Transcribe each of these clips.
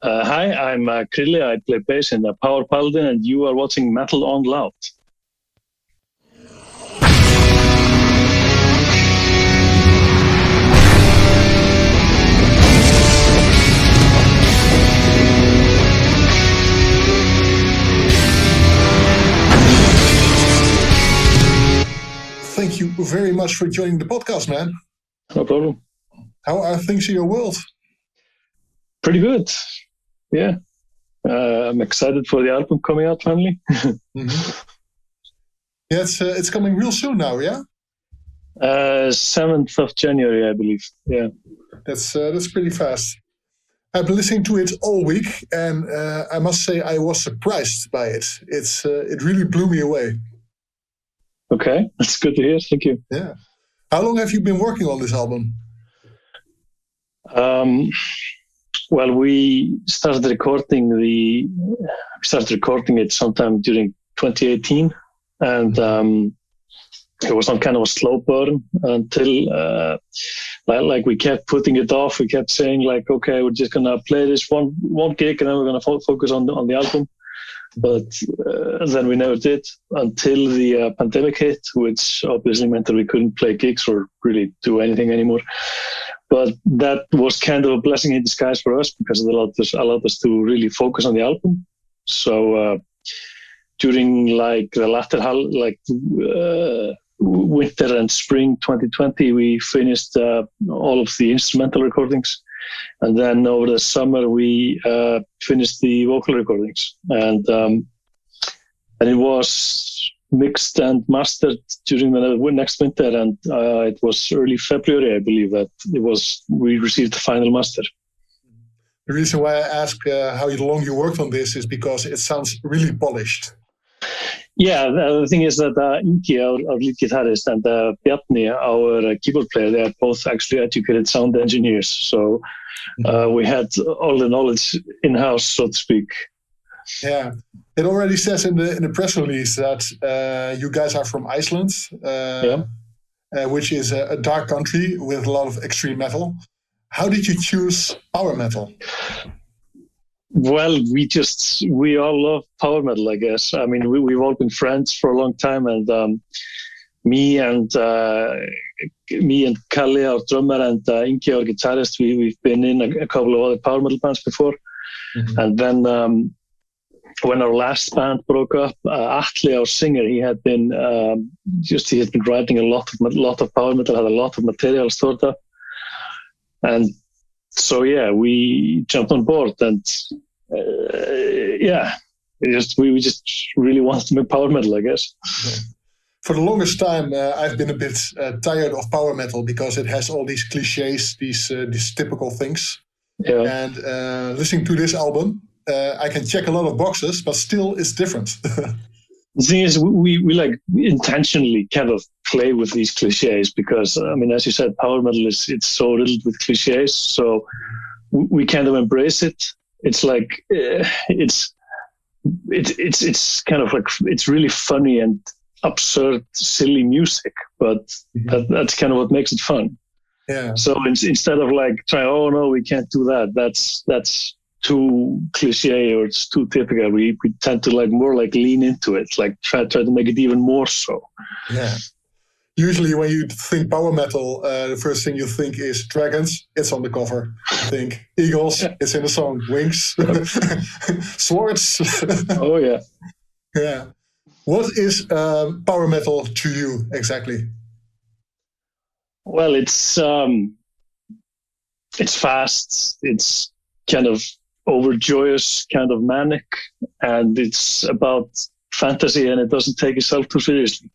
Uh, hi, I'm uh, Krille. I play bass in the Power Paladin, and you are watching Metal on Loud. Thank you very much for joining the podcast, man. No problem. How are things in your world? Pretty good. Yeah. Uh, I'm excited for the album coming out finally. mm-hmm. Yeah, it's uh, it's coming real soon now. Yeah. Uh, seventh of January, I believe. Yeah. That's uh, that's pretty fast. I've been listening to it all week, and uh, I must say I was surprised by it. It's uh, it really blew me away. Okay, that's good to hear. Thank you. Yeah. How long have you been working on this album? Um, well, we started recording the we started recording it sometime during 2018, and um, it was some kind of a slow burn until uh, like, like, we kept putting it off. We kept saying like, okay, we're just gonna play this one one gig, and then we're gonna fo- focus on the, on the album. But uh, then we never did until the uh, pandemic hit, which obviously meant that we couldn't play gigs or really do anything anymore. But that was kind of a blessing in disguise for us because it allowed us, allowed us to really focus on the album. So uh, during like the latter half, like uh, winter and spring 2020, we finished uh, all of the instrumental recordings. And then over the summer, we uh, finished the vocal recordings. And, um, and it was mixed and mastered during the next winter, and uh, it was early February, I believe, that it was we received the final master. The reason why I ask uh, how long you worked on this is because it sounds really polished. Yeah, the thing is that uh, Inki, our, our lead guitarist, and uh, Bjarni, our uh, keyboard player, they are both actually educated sound engineers. So uh, mm-hmm. we had all the knowledge in house, so to speak. Yeah, it already says in the in the press release that uh, you guys are from Iceland, uh, yeah. uh, which is a, a, dark country with a lot of extreme metal. How did you choose power metal? Well, we just we all love power metal, I guess. I mean, we, we've all been friends for a long time, and um, me and uh, me and Kalle, our drummer, and uh, Inki, our guitarist, we we've been in a, a couple of other power metal bands before, mm-hmm. and then. Um, when our last band broke up, uh, Atli, our singer, he had been um, just he had been writing a lot of lot of power metal, had a lot of material stored up, and so yeah, we jumped on board, and uh, yeah, just we, we just really wanted to make power metal, I guess. For the longest time, uh, I've been a bit uh, tired of power metal because it has all these cliches, these uh, these typical things. Yeah. And uh, listening to this album, uh, I can check a lot of boxes, but still it's different. the thing is, we, we like intentionally kind of play with these cliches because, I mean, as you said, power metal is it's so riddled with cliches. So we kind of embrace it. It's like uh, it's it's it's it's kind of like it's really funny and absurd, silly music, but mm-hmm. that, that's kind of what makes it fun. Yeah. So in, instead of like trying, oh no, we can't do that. That's that's too cliche or it's too typical. We, we tend to like more like lean into it, like try try to make it even more so. Yeah. Usually, when you think power metal, uh, the first thing you think is dragons. It's on the cover. I think eagles. Yeah. It's in the song. Wings, swords. oh yeah. Yeah. What is um, power metal to you exactly? Well, it's um, it's fast. It's kind of overjoyous, kind of manic, and it's about fantasy and it doesn't take itself too seriously.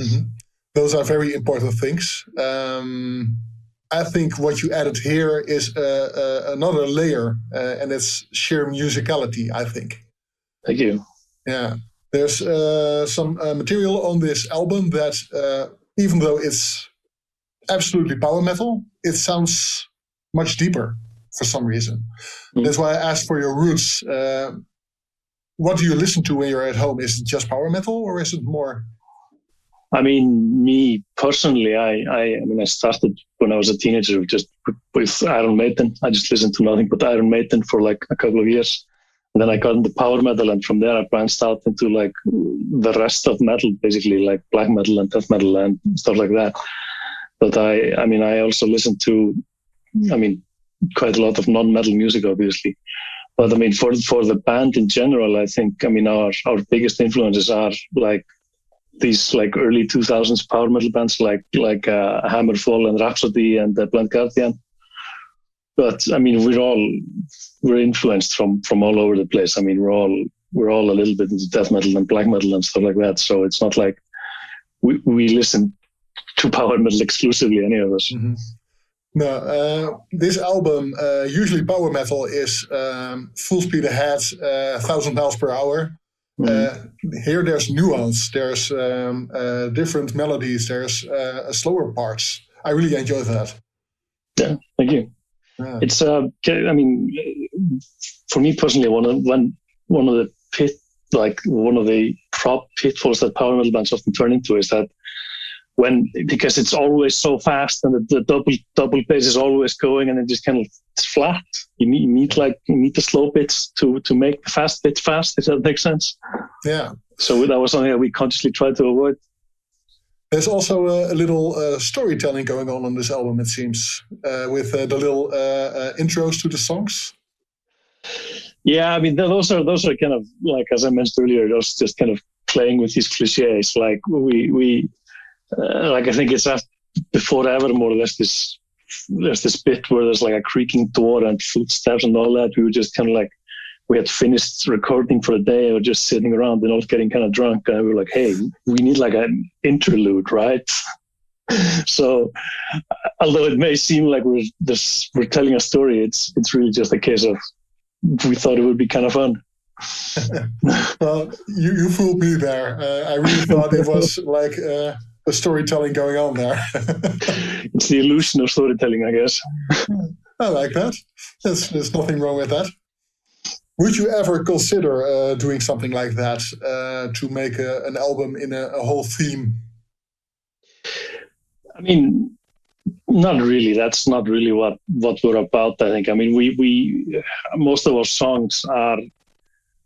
Mm-hmm. Those are very important things. Um, I think what you added here is uh, uh, another layer, uh, and it's sheer musicality. I think. Thank you. Yeah, there's uh, some uh, material on this album that, uh, even though it's absolutely power metal, it sounds much deeper for some reason. Mm. That's why I asked for your roots. Uh, what do you listen to when you're at home? Is it just power metal or is it more? I mean, me personally, I, I, I mean, I started when I was a teenager just with Iron Maiden. I just listened to nothing but Iron Maiden for like a couple of years. And then I got into power metal, and from there I branched out into like the rest of metal, basically like black metal and death metal and stuff like that. But I, I mean, I also listened to, I mean, quite a lot of non-metal music, obviously. But I mean, for for the band in general, I think, I mean, our our biggest influences are like these like early 2000s power metal bands like like uh, Hammerfall and Rhapsody and uh, Blind Guardian. But I mean, we're all we're influenced from from all over the place. I mean, we're all we're all a little bit into death metal and black metal and stuff like that. So it's not like we we listen to power metal exclusively, any of us. Mm-hmm. No, uh, this album, uh, usually power metal, is um, full speed ahead, uh, thousand miles per hour. Mm-hmm. here, there's nuance. There's um, uh, different melodies. There's uh, slower parts. I really enjoy that. Yeah, thank you. Yeah. It's uh, I mean, for me personally, one of one one of the pit like one of the prop pitfalls that power metal bands often turn into is that when because it's always so fast and the, the, double double bass is always going and it just kind of it's flat. You need, you need like you need the slow bits to to make the fast bits fast. Does that make sense? Yeah. So that was something that we consciously tried to avoid. There's also a, a little uh, storytelling going on on this album, it seems, uh, with uh, the little uh, uh, intros to the songs. Yeah, I mean those are those are kind of like as I mentioned earlier, those just kind of playing with these cliches. Like we we uh, like I think it's after, before Evermore. There's this there's this bit where there's like a creaking door and footsteps and all that. We were just kind of like we had finished recording for the day. We were just sitting around and all getting kind of drunk, and we were like, "Hey, we need like an interlude, right?" so, although it may seem like we're this we're telling a story, it's it's really just a case of we thought it would be kind of fun. well, you, you fooled me there. Uh, I really thought it was like uh, the storytelling going on there. it's the illusion of storytelling, I guess. I like that. There's, there's nothing wrong with that. Would you ever consider uh, doing something like that uh, to make a, an album in a, a, whole theme? I mean, not really. That's not really what, what we're about. I think. I mean, we we most of our songs are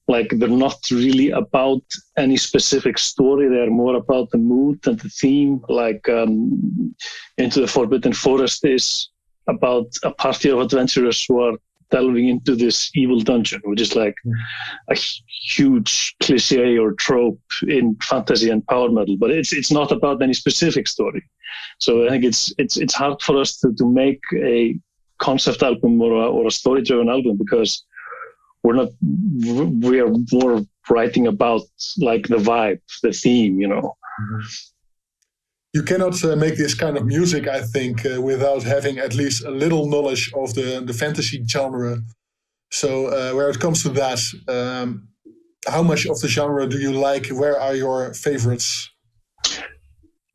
like they're not really about any specific story they're more about the mood and the theme like um, into the forbidden forest is about a party of adventurers who are delving into this evil dungeon which is like mm. a huge cliche or trope in fantasy and power metal but it's it's not about any specific story so i think it's it's it's hard for us to, to make a concept album or a, or a story driven album because we're not we are more writing about like the vibe the theme you know? Mm-hmm. you cannot uh, make this kind of music i think uh, without having at least a little knowledge of the the fantasy genre. So uh, where it comes to that um, how much of the genre do you like? Where are your favorites?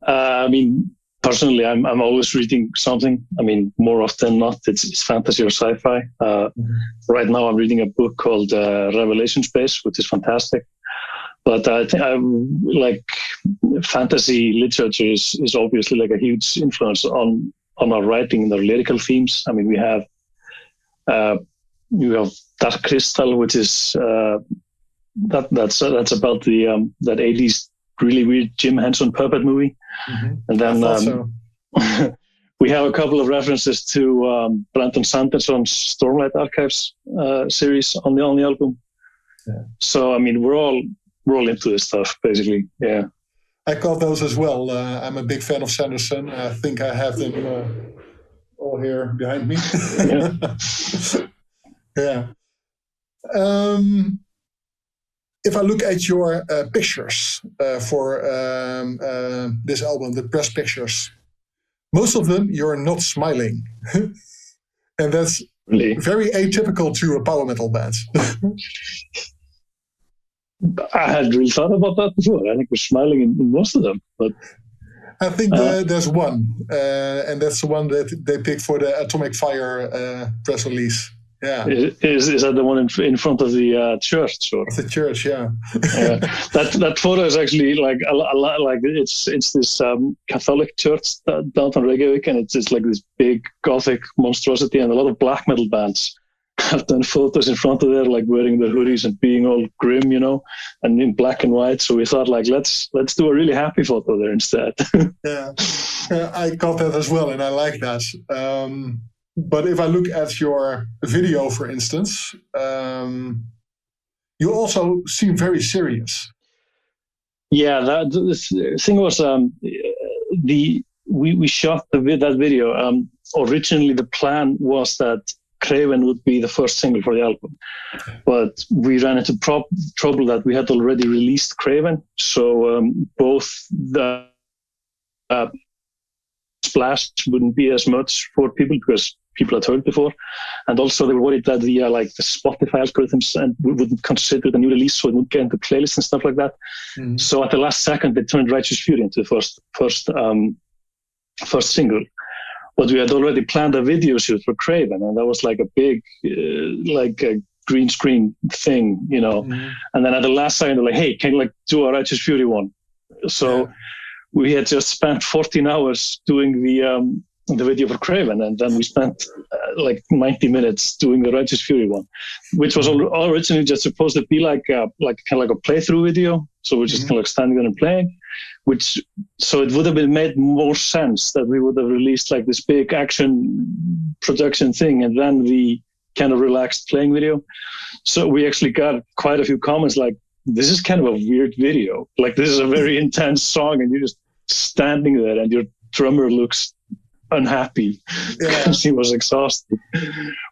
Uh, i mean personally, I'm I'm always reading something. I mean, more often than not, it's, it's fantasy or sci-fi. Uh, mm-hmm. Right now, I'm reading a book called uh, Revelation Space, which is fantastic. But I think I'm like fantasy literature is, is obviously like a huge influence on on our writing and our lyrical themes. I mean, we have uh, you have Dark Crystal, which is uh, that that's that's about the um, that 80s really weird Jim Henson puppet movie. Mm-hmm. And then um, so. we have a couple of references to um, Brandon Sanderson's Stormlight Archives uh, series on the on the album. Yeah. So I mean, we're all we're all into this stuff basically. Yeah. I got those as well. Uh, I'm a big fan of Sanderson. I think I have them uh, all here behind me. yeah. yeah. Um, if I look at your uh, pictures uh, for um, uh, this album, the press pictures, most of them you're not smiling, and that's really? very atypical to a power metal band. I had really thought about that before. I think we're smiling in, in most of them, but I think uh, there's one, uh, and that's the one that they picked for the Atomic Fire uh, press release. Yeah. Is is that the one in, in front of the uh, church? Or? The church, yeah. yeah. That that photo is actually like a, a lot like it's it's this um, Catholic church downtown Reykjavik, and it's it's like this big Gothic monstrosity, and a lot of black metal bands have done photos in front of there, like wearing their hoodies and being all grim, you know, and in black and white. So we thought, like, let's let's do a really happy photo there instead. yeah. yeah, I got that as well, and I like that. Um, but if I look at your video, for instance, um, you also seem very serious. Yeah, that the thing was um, the we we shot the that video. Um, originally, the plan was that Craven would be the first single for the album. But we ran into pro- trouble that we had already released Craven. So um, both the uh, splash wouldn't be as much for people because people had heard before. And also they were worried that the uh, like the Spotify algorithms and wouldn't consider the new release, so it would get into playlists and stuff like that. Mm-hmm. So at the last second, they turned Righteous Fury into the first first um, first single but we had already planned a video shoot for Craven, and that was like a big, uh, like a green screen thing, you know. Mm-hmm. And then at the last second, they're like, "Hey, can you like do a Righteous Fury one?" So yeah. we had just spent 14 hours doing the um, the video for Craven, and then we spent uh, like 90 minutes doing the Righteous Fury one, which was originally just supposed to be like a, like kind of like a playthrough video. So we're just mm-hmm. kind of like standing there and playing which so it would have been made more sense that we would have released like this big action production thing and then the kind of relaxed playing video. So we actually got quite a few comments like, this is kind of a weird video. Like this is a very intense song and you're just standing there and your drummer looks unhappy yeah. because he was exhausted.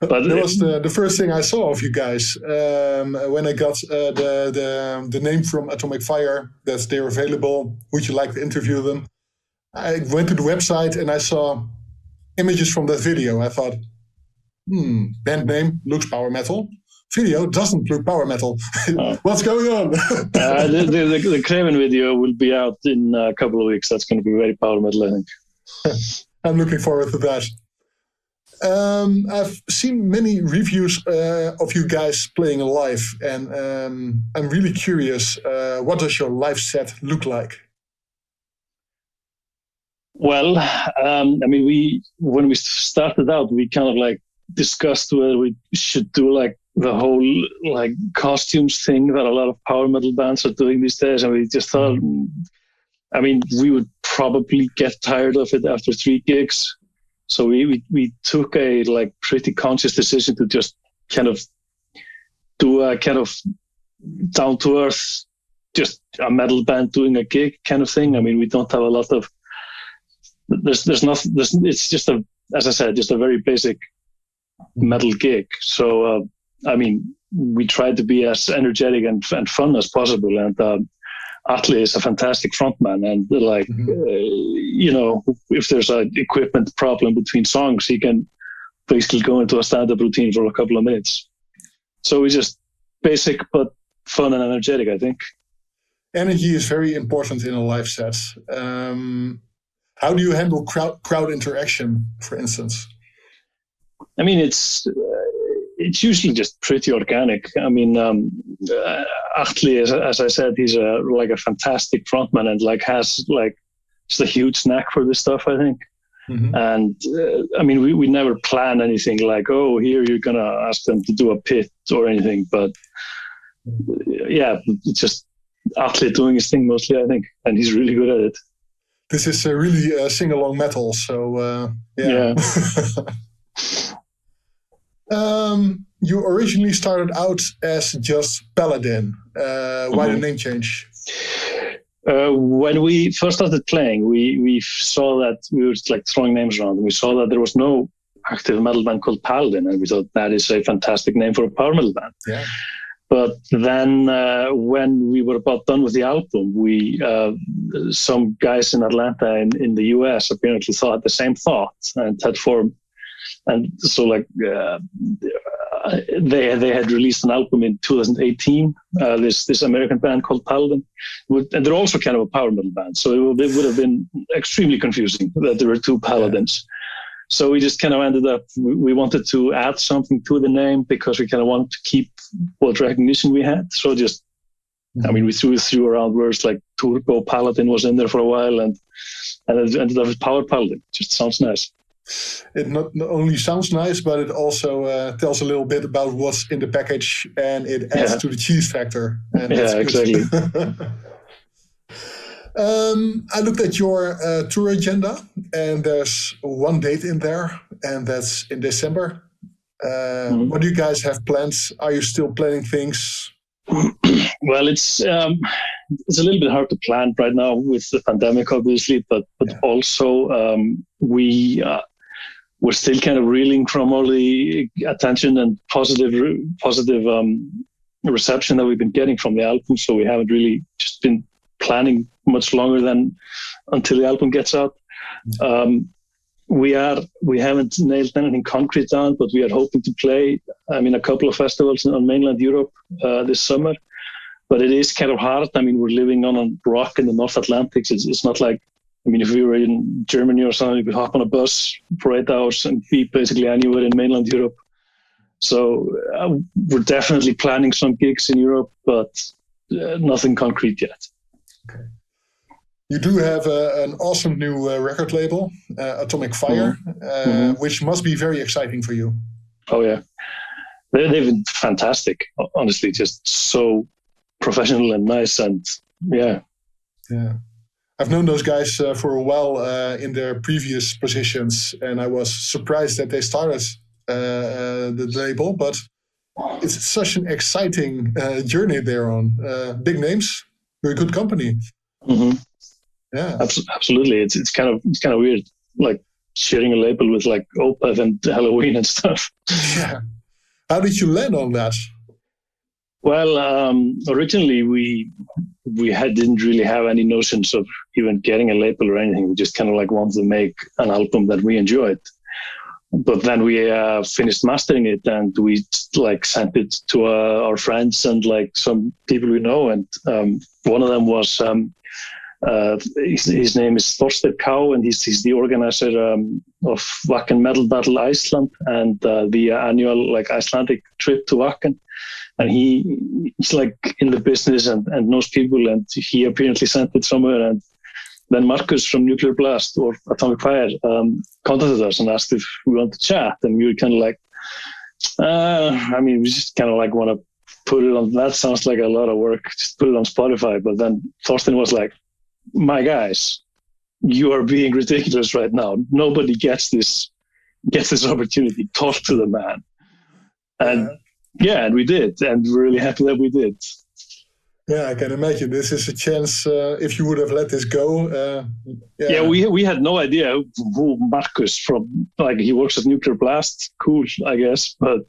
But that was the, the first thing I saw of you guys um, when I got uh, the, the the name from Atomic Fire that they're available. Would you like to interview them? I went to the website and I saw images from that video. I thought, hmm, band name looks power metal. Video doesn't look power metal. Oh. What's going on? uh, the, the, the, the Craven video will be out in a couple of weeks. That's going to be very power metal, I think. I'm looking forward to that. Um, I've seen many reviews uh, of you guys playing live, and um, I'm really curious. Uh, what does your live set look like? Well, um, I mean, we when we started out, we kind of like discussed whether we should do like the whole like costumes thing that a lot of power metal bands are doing these days, and we just thought, I mean, we would probably get tired of it after three gigs. So we, we, we took a like pretty conscious decision to just kind of do a kind of down to earth, just a metal band doing a gig kind of thing. I mean, we don't have a lot of there's there's nothing. There's, it's just a as I said, just a very basic metal gig. So uh, I mean, we tried to be as energetic and, and fun as possible, and uh, Atli is a fantastic frontman, and like mm-hmm. uh, you know, if there's an equipment problem between songs, he can basically go into a stand-up routine for a couple of minutes. So it's just basic but fun and energetic, I think. Energy is very important in a live set. Um, how do you handle crowd crowd interaction, for instance? I mean, it's it's usually just pretty organic. I mean, um, uh, Atli, as, as, I said, he's a like a fantastic frontman and like has like just a huge knack for this stuff. I think. Mm-hmm. And uh, I mean, we, we never plan anything like, oh, here you're gonna ask them to do a pit or anything. But yeah, it's just Atli doing his thing mostly, I think, and he's really good at it. This is uh, really uh, sing along metal, so uh, yeah. yeah. Um, you originally started out as just Paladin. Uh, why mm-hmm. the name change? Uh, when we first started playing, we, we saw that we were like throwing names around. We saw that there was no active metal band called Paladin, and we thought that is a fantastic name for a power metal band. Yeah. But then, uh, when we were about done with the album, we uh, some guys in Atlanta in, in the US apparently thought the same thought and had formed and so like uh, they they had released an album in 2018. Uh, this this American band called Paladin, and they're also kind of a power metal band. So it would, it would have been extremely confusing that there were two Paladins. So we just kind of ended up, we wanted to add something to the name because we kind of wanted to keep what recognition we had. So just, I mean, we threw, threw around words like Turbo Paladin was in there for a while and, and it ended up with Power Paladin. Just sounds nice. It not, not only sounds nice, but it also uh, tells a little bit about what's in the package and it adds yeah. to the cheese factor. And yeah, exactly. Um, I looked at your uh, tour agenda, and there's one date in there, and that's in December. Uh, mm-hmm. What do you guys have plans? Are you still planning things? well, it's um, it's a little bit hard to plan right now with the pandemic, obviously, but but yeah. also um, we uh, we're still kind of reeling from all the attention and positive positive um, reception that we've been getting from the album. So we haven't really just been planning much longer than until the album gets out. Um, we are we haven't nailed anything concrete down, but we are hoping to play. I mean, a couple of festivals on mainland Europe uh, this summer. But it is kind of hard. I mean, we're living on a rock in the North Atlantic. It's, it's not like I mean, if we were in Germany or something, we could hop on a bus for eight hours and be basically anywhere in mainland Europe. So uh, we're definitely planning some gigs in Europe, but uh, nothing concrete yet. Okay. You do have a, an awesome new uh, record label, uh, Atomic Fire, mm-hmm. Uh, mm-hmm. which must be very exciting for you. Oh yeah, they, they've been fantastic. Honestly, just so professional and nice, and yeah, yeah. I've known those guys uh, for a while uh, in their previous positions, and I was surprised that they started uh, the label. But it's such an exciting journey they're on. big names, very good company. Mm-hmm. Yeah, absolutely. It's it's kind of it's kind of weird, like sharing a label with like Opeth and Helloween and stuff. Yeah. How did you land on that? Well, um, originally we we had didn't really have any notions of even getting a label or anything. We just kind of like wanted to make an album that we enjoyed. But then we uh, finished mastering it and we like sent it to uh, our friends and like some people we know. And um, one of them was um, uh, his, his, name is Thorstein Kau, and he's, he's the organizer um, of Wacken Metal Battle Iceland and uh, the annual like Icelandic trip to Wacken. And he he's like in the business and, and knows people, and he apparently sent it somewhere. And then Marcus from Nuclear Blast or Atomic Fire um, contacted us and asked if we want to chat, and we were kind of like, uh, I mean, we just kind of like want to put it on. That sounds like a lot of work. Just put it on Spotify. But then Thorsten was like, my guys, you are being ridiculous right now. Nobody gets this gets this opportunity. Talk to the man. And yeah, and we did, and we're really happy that we did. Yeah, I can imagine. This is a chance. Uh, if you would have let this go, uh, yeah. yeah. we we had no idea who Marcus from. Like he works at Nuclear Blast. Cool, I guess, but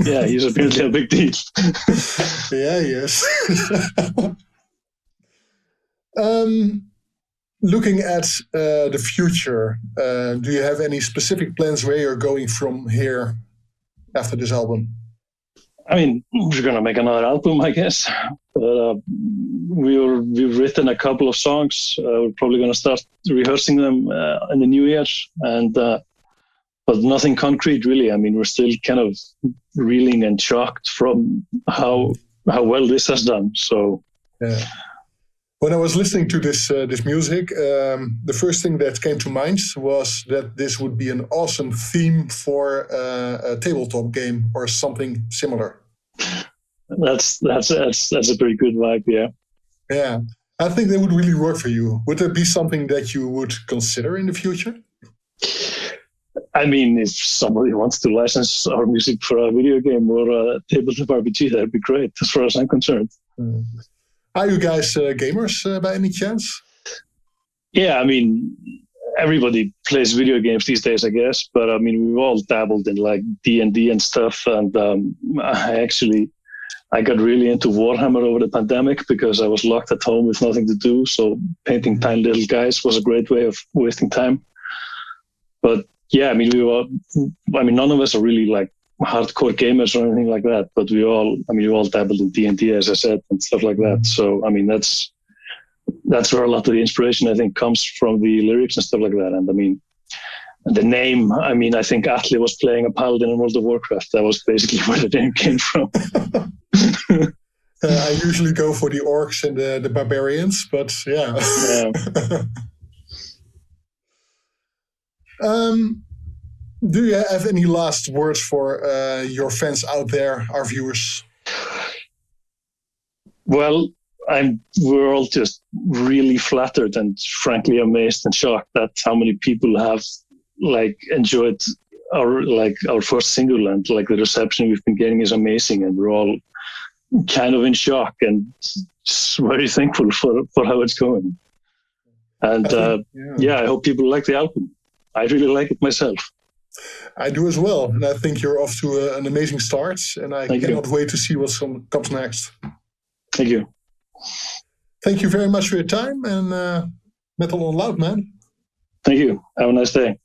yeah, he's apparently a big deal. yeah, yes. Um, looking at uh, the future, uh, do you have any specific plans where you're going from here after this album? I mean, we're gonna make another album, I guess. But uh, we were, we've written a couple of songs. Uh, we're probably gonna start rehearsing them uh, in the new year, and uh, but nothing concrete really. I mean, we're still kind of reeling and shocked from how how well this has done. So. Yeah when I was listening to this uh, this music, um, the first thing that came to mind was that this would be an awesome theme for uh, a tabletop game or something similar. That's that's that's that's a pretty good vibe, yeah. Yeah, I think that would really work for you. Would that be something that you would consider in the future? I mean, if somebody wants to license our music for a video game or a tabletop RPG, that'd be great, as far as I'm concerned. Mm. Are you guys uh, gamers uh, by any chance? Yeah, I mean, everybody plays video games these days, I guess. But I mean, we've all dabbled in like D and D and stuff. And um, I actually, I got really into Warhammer over the pandemic because I was locked at home with nothing to do. So painting tiny little guys was a great way of wasting time. But yeah, I mean, we were. I mean, none of us are really like hardcore gamers or anything like that, but we all, I mean, we all dabbled in D and D, as I said, and stuff like that. So, I mean, that's that's where a lot of the inspiration I think comes from the lyrics and stuff like that. And I mean, the name, I mean, I think Atli was playing a paladin in World of Warcraft. That was basically where the name came from. uh, I usually go for the orcs and the, the barbarians, but yeah. yeah. um, do you have any last words for uh, your fans out there, our viewers? Well, I'm. We're all just really flattered and frankly amazed and shocked at how many people have like enjoyed our like our first single and like the reception we've been getting is amazing and we're all kind of in shock and very thankful for for how it's going. And uh, yeah. yeah, I hope people like the album. I really like it myself. I do as well, and I think you're off to a, an amazing start, and I Thank cannot you. wait to see what comes next. Thank you. Thank you very much for your time, and uh, metal on loud, man. Thank you. Have a nice day.